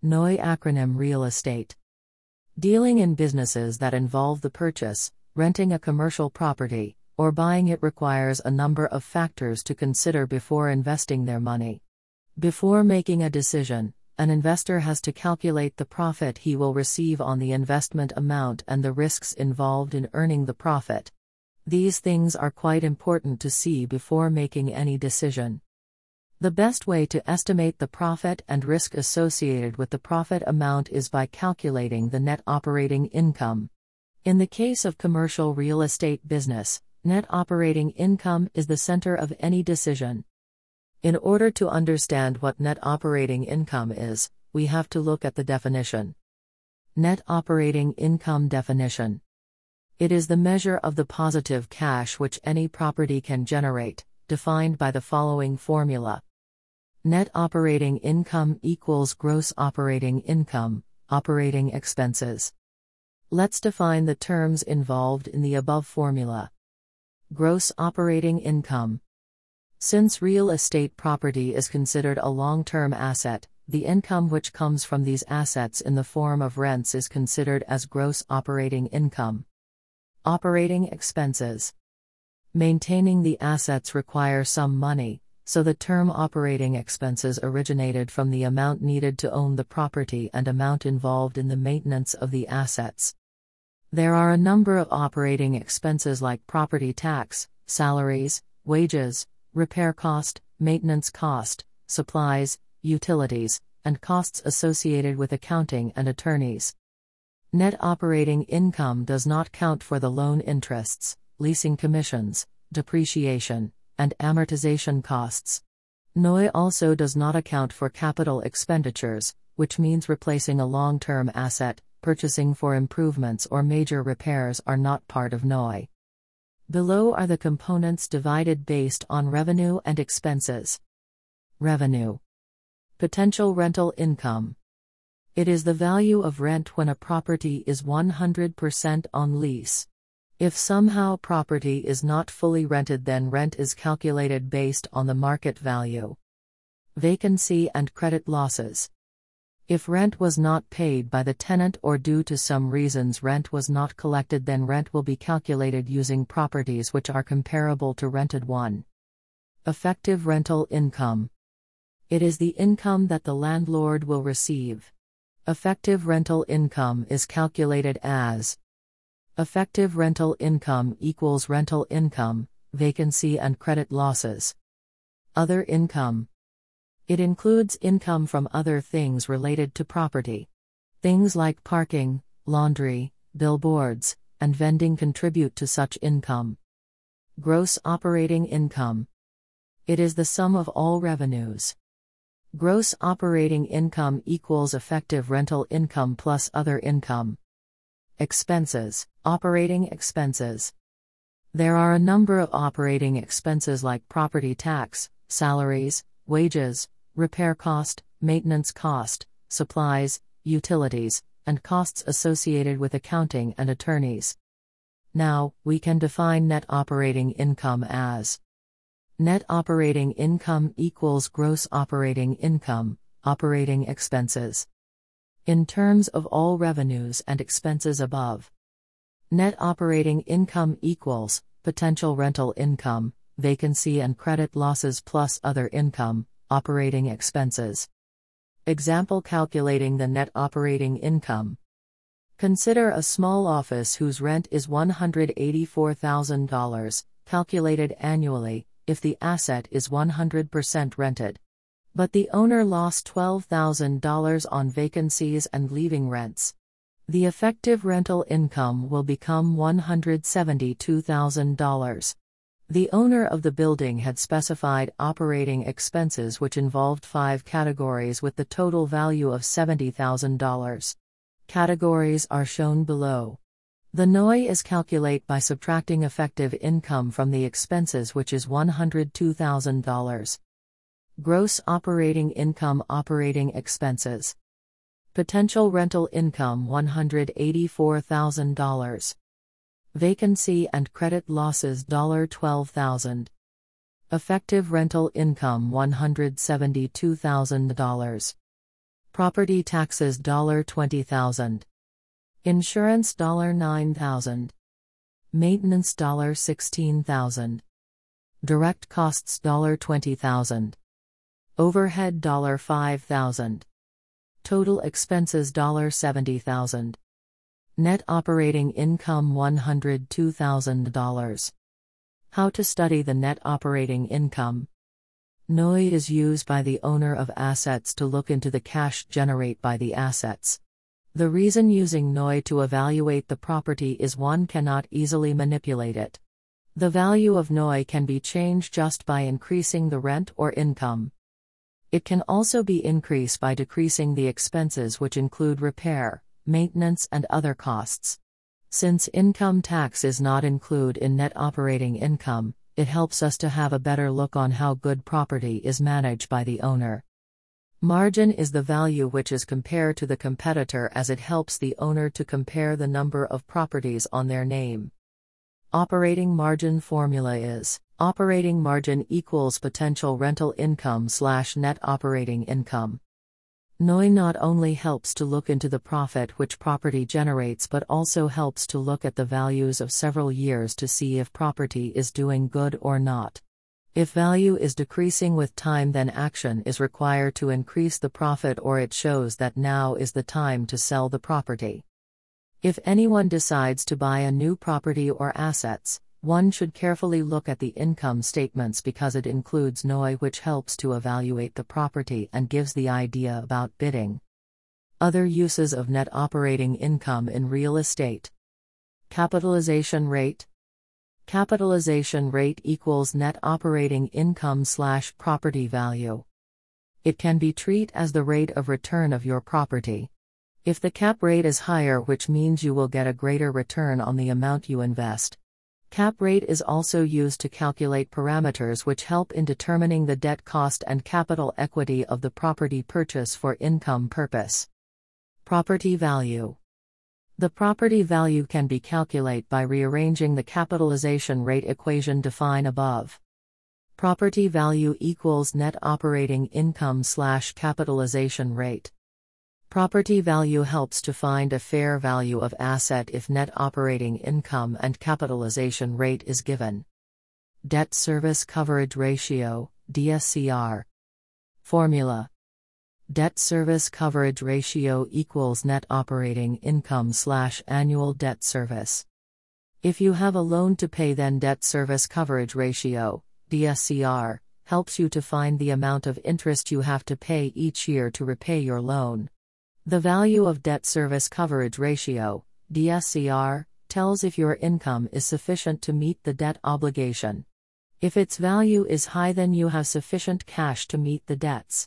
NOI acronym Real Estate. Dealing in businesses that involve the purchase, renting a commercial property, or buying it requires a number of factors to consider before investing their money. Before making a decision, an investor has to calculate the profit he will receive on the investment amount and the risks involved in earning the profit. These things are quite important to see before making any decision. The best way to estimate the profit and risk associated with the profit amount is by calculating the net operating income. In the case of commercial real estate business, net operating income is the center of any decision. In order to understand what net operating income is, we have to look at the definition. Net operating income definition. It is the measure of the positive cash which any property can generate, defined by the following formula. Net operating income equals gross operating income, operating expenses. Let's define the terms involved in the above formula. Gross operating income. Since real estate property is considered a long term asset, the income which comes from these assets in the form of rents is considered as gross operating income. Operating expenses. Maintaining the assets require some money, so the term operating expenses originated from the amount needed to own the property and amount involved in the maintenance of the assets. There are a number of operating expenses like property tax, salaries, wages, repair cost, maintenance cost, supplies, utilities, and costs associated with accounting and attorneys. Net operating income does not count for the loan interests, leasing commissions, depreciation, and amortization costs. NOI also does not account for capital expenditures, which means replacing a long term asset, purchasing for improvements or major repairs are not part of NOI. Below are the components divided based on revenue and expenses. Revenue. Potential rental income. It is the value of rent when a property is 100% on lease. If somehow property is not fully rented, then rent is calculated based on the market value. Vacancy and credit losses. If rent was not paid by the tenant or due to some reasons rent was not collected, then rent will be calculated using properties which are comparable to rented one. Effective rental income. It is the income that the landlord will receive. Effective rental income is calculated as Effective rental income equals rental income, vacancy and credit losses. Other income. It includes income from other things related to property. Things like parking, laundry, billboards, and vending contribute to such income. Gross operating income. It is the sum of all revenues. Gross operating income equals effective rental income plus other income. Expenses, operating expenses. There are a number of operating expenses like property tax, salaries, wages, repair cost, maintenance cost, supplies, utilities, and costs associated with accounting and attorneys. Now, we can define net operating income as Net operating income equals gross operating income, operating expenses in terms of all revenues and expenses above. Net operating income equals potential rental income, vacancy and credit losses plus other income, operating expenses. Example calculating the net operating income. Consider a small office whose rent is $184,000, calculated annually, if the asset is 100% rented. But the owner lost $12,000 on vacancies and leaving rents. The effective rental income will become $172,000. The owner of the building had specified operating expenses which involved five categories with the total value of $70,000. Categories are shown below. The NOI is calculate by subtracting effective income from the expenses which is $102,000. Gross operating income operating expenses. Potential rental income $184,000. Vacancy and credit losses $12,000. Effective rental income $172,000. Property taxes $20,000. Insurance $9,000. Maintenance $16,000. Direct costs $20,000. Overhead $5,000. Total expenses $70,000. Net operating income $102,000. How to study the net operating income. NOI is used by the owner of assets to look into the cash generate by the assets. The reason using NOI to evaluate the property is one cannot easily manipulate it. The value of NOI can be changed just by increasing the rent or income. It can also be increased by decreasing the expenses, which include repair, maintenance, and other costs. Since income tax is not included in net operating income, it helps us to have a better look on how good property is managed by the owner. Margin is the value which is compared to the competitor as it helps the owner to compare the number of properties on their name. Operating margin formula is operating margin equals potential rental income slash net operating income. NOI not only helps to look into the profit which property generates but also helps to look at the values of several years to see if property is doing good or not. If value is decreasing with time, then action is required to increase the profit, or it shows that now is the time to sell the property. If anyone decides to buy a new property or assets, one should carefully look at the income statements because it includes NOI, which helps to evaluate the property and gives the idea about bidding. Other uses of net operating income in real estate Capitalization rate. Capitalization rate equals net operating income slash property value. It can be treated as the rate of return of your property. If the cap rate is higher, which means you will get a greater return on the amount you invest. Cap rate is also used to calculate parameters which help in determining the debt cost and capital equity of the property purchase for income purpose. Property value. The property value can be calculated by rearranging the capitalization rate equation defined above. Property value equals net operating income slash capitalization rate. Property value helps to find a fair value of asset if net operating income and capitalization rate is given. Debt Service Coverage Ratio, DSCR. Formula Debt Service Coverage Ratio equals net operating income slash annual debt service. If you have a loan to pay, then Debt Service Coverage Ratio, DSCR, helps you to find the amount of interest you have to pay each year to repay your loan. The value of debt service coverage ratio, DSCR, tells if your income is sufficient to meet the debt obligation. If its value is high, then you have sufficient cash to meet the debts.